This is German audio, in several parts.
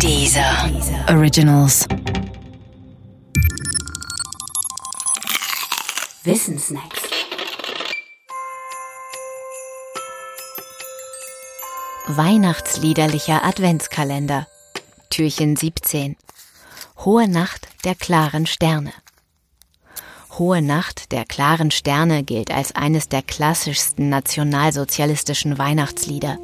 Dieser Originals. Wissensnacks. Weihnachtsliederlicher Adventskalender. Türchen 17. Hohe Nacht der klaren Sterne. Hohe Nacht der klaren Sterne gilt als eines der klassischsten nationalsozialistischen Weihnachtslieder.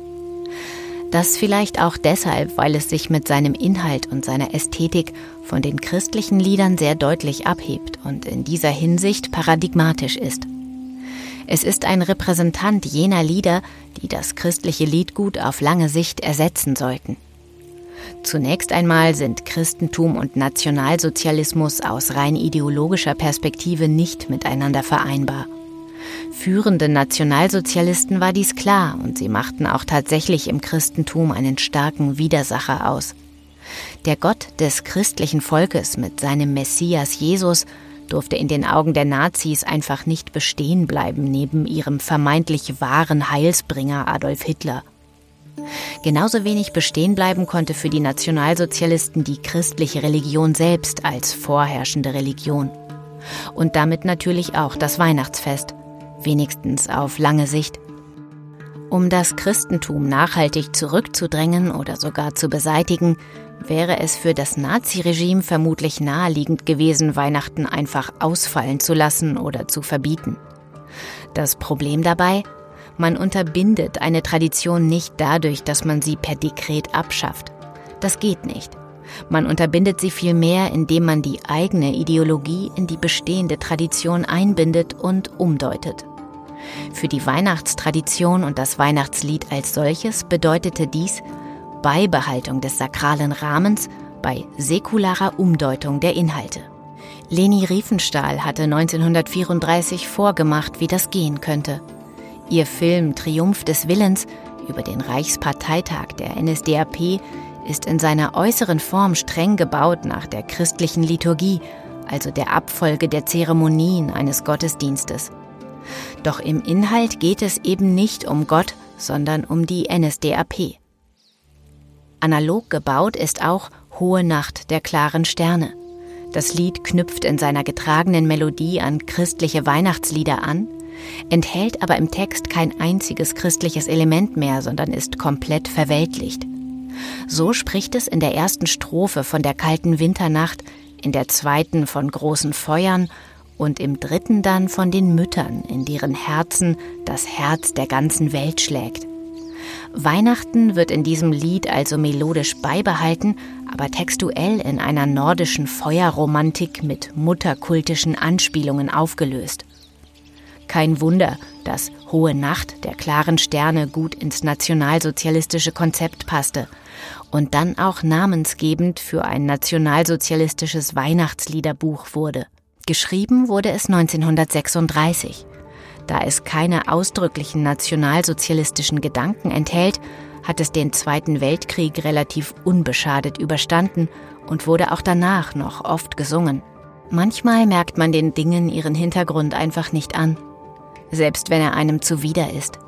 Das vielleicht auch deshalb, weil es sich mit seinem Inhalt und seiner Ästhetik von den christlichen Liedern sehr deutlich abhebt und in dieser Hinsicht paradigmatisch ist. Es ist ein Repräsentant jener Lieder, die das christliche Liedgut auf lange Sicht ersetzen sollten. Zunächst einmal sind Christentum und Nationalsozialismus aus rein ideologischer Perspektive nicht miteinander vereinbar. Führenden Nationalsozialisten war dies klar und sie machten auch tatsächlich im Christentum einen starken Widersacher aus. Der Gott des christlichen Volkes mit seinem Messias Jesus durfte in den Augen der Nazis einfach nicht bestehen bleiben neben ihrem vermeintlich wahren Heilsbringer Adolf Hitler. Genauso wenig bestehen bleiben konnte für die Nationalsozialisten die christliche Religion selbst als vorherrschende Religion. Und damit natürlich auch das Weihnachtsfest, wenigstens auf lange Sicht. Um das Christentum nachhaltig zurückzudrängen oder sogar zu beseitigen, wäre es für das Naziregime vermutlich naheliegend gewesen, Weihnachten einfach ausfallen zu lassen oder zu verbieten. Das Problem dabei, man unterbindet eine Tradition nicht dadurch, dass man sie per Dekret abschafft. Das geht nicht. Man unterbindet sie vielmehr, indem man die eigene Ideologie in die bestehende Tradition einbindet und umdeutet. Für die Weihnachtstradition und das Weihnachtslied als solches bedeutete dies Beibehaltung des sakralen Rahmens bei säkularer Umdeutung der Inhalte. Leni Riefenstahl hatte 1934 vorgemacht, wie das gehen könnte. Ihr Film Triumph des Willens über den Reichsparteitag der NSDAP ist in seiner äußeren Form streng gebaut nach der christlichen Liturgie, also der Abfolge der Zeremonien eines Gottesdienstes. Doch im Inhalt geht es eben nicht um Gott, sondern um die NSDAP. Analog gebaut ist auch Hohe Nacht der klaren Sterne. Das Lied knüpft in seiner getragenen Melodie an christliche Weihnachtslieder an, enthält aber im Text kein einziges christliches Element mehr, sondern ist komplett verweltlicht. So spricht es in der ersten Strophe von der kalten Winternacht, in der zweiten von großen Feuern und im dritten dann von den Müttern, in deren Herzen das Herz der ganzen Welt schlägt. Weihnachten wird in diesem Lied also melodisch beibehalten, aber textuell in einer nordischen Feuerromantik mit mutterkultischen Anspielungen aufgelöst. Kein Wunder, dass Hohe Nacht der klaren Sterne gut ins nationalsozialistische Konzept passte und dann auch namensgebend für ein nationalsozialistisches Weihnachtsliederbuch wurde. Geschrieben wurde es 1936. Da es keine ausdrücklichen nationalsozialistischen Gedanken enthält, hat es den Zweiten Weltkrieg relativ unbeschadet überstanden und wurde auch danach noch oft gesungen. Manchmal merkt man den Dingen ihren Hintergrund einfach nicht an, selbst wenn er einem zuwider ist.